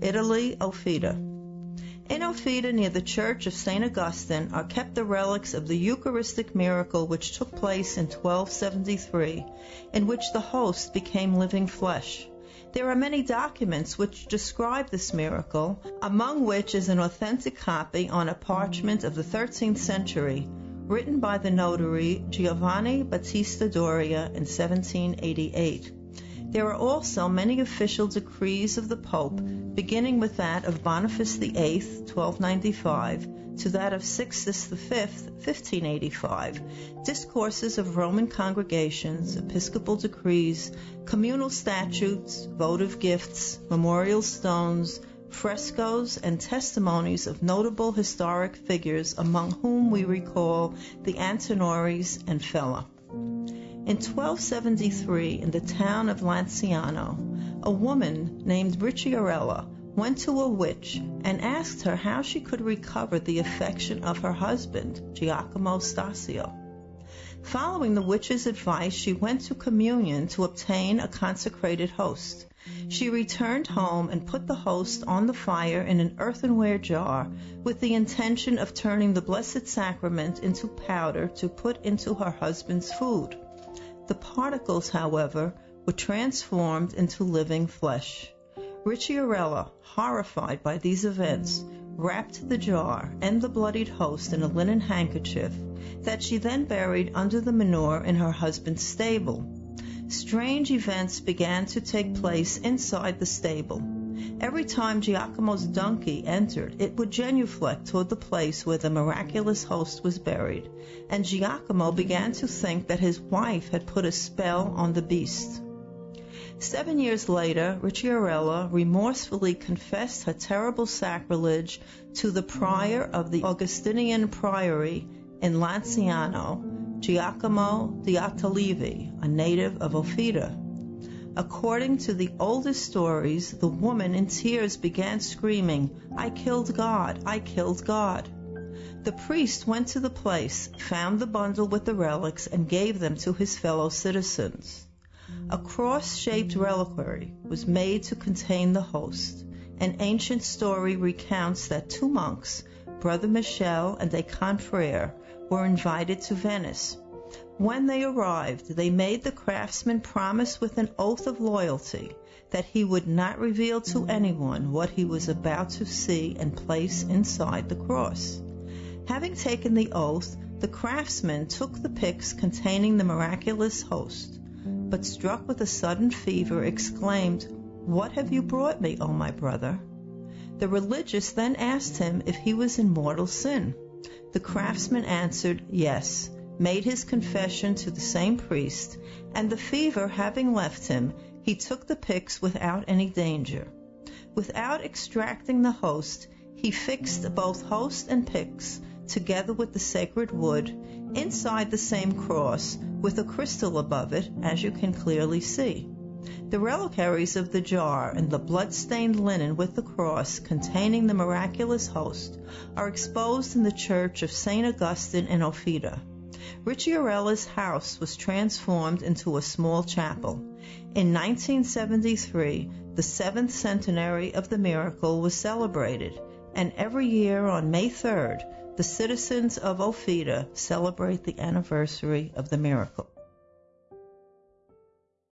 Italy, Offida. In Offida, near the church of St. Augustine, are kept the relics of the Eucharistic miracle which took place in 1273, in which the host became living flesh. There are many documents which describe this miracle, among which is an authentic copy on a parchment of the 13th century, written by the notary Giovanni Battista Doria in 1788. There are also many official decrees of the Pope, beginning with that of Boniface VIII, 1295, to that of Sixtus V, 1585, discourses of Roman congregations, episcopal decrees, communal statutes, votive gifts, memorial stones, frescoes, and testimonies of notable historic figures among whom we recall the Antinori's and Fella. In 1273, in the town of Lanciano, a woman named Ricciarella went to a witch and asked her how she could recover the affection of her husband, Giacomo Stasio. Following the witch's advice, she went to communion to obtain a consecrated host. She returned home and put the host on the fire in an earthenware jar with the intention of turning the Blessed Sacrament into powder to put into her husband's food. The particles, however, were transformed into living flesh. Ricciarella, horrified by these events, wrapped the jar and the bloodied host in a linen handkerchief that she then buried under the manure in her husband's stable. Strange events began to take place inside the stable. Every time Giacomo's donkey entered, it would genuflect toward the place where the miraculous host was buried, and Giacomo began to think that his wife had put a spell on the beast. Seven years later, Ricciarella remorsefully confessed her terrible sacrilege to the prior of the Augustinian Priory in Lanciano, Giacomo Diotallevi, a native of Offida. According to the oldest stories, the woman in tears began screaming, I killed God, I killed God. The priest went to the place, found the bundle with the relics, and gave them to his fellow citizens. A cross shaped reliquary was made to contain the host. An ancient story recounts that two monks, Brother Michel and a confrere, were invited to Venice when they arrived, they made the craftsman promise with an oath of loyalty that he would not reveal to anyone what he was about to see and place inside the cross. Having taken the oath, the craftsman took the pyx containing the miraculous host, but struck with a sudden fever, exclaimed, What have you brought me, O my brother? The religious then asked him if he was in mortal sin. The craftsman answered, Yes made his confession to the same priest, and the fever having left him, he took the pyx without any danger. Without extracting the host, he fixed both host and pyx, together with the sacred wood, inside the same cross, with a crystal above it, as you can clearly see. The reliquaries of the jar and the blood-stained linen with the cross containing the miraculous host are exposed in the church of St. Augustine in Offida. Ricciarella's house was transformed into a small chapel. In 1973, the seventh centenary of the miracle was celebrated, and every year on May 3rd, the citizens of Offida celebrate the anniversary of the miracle.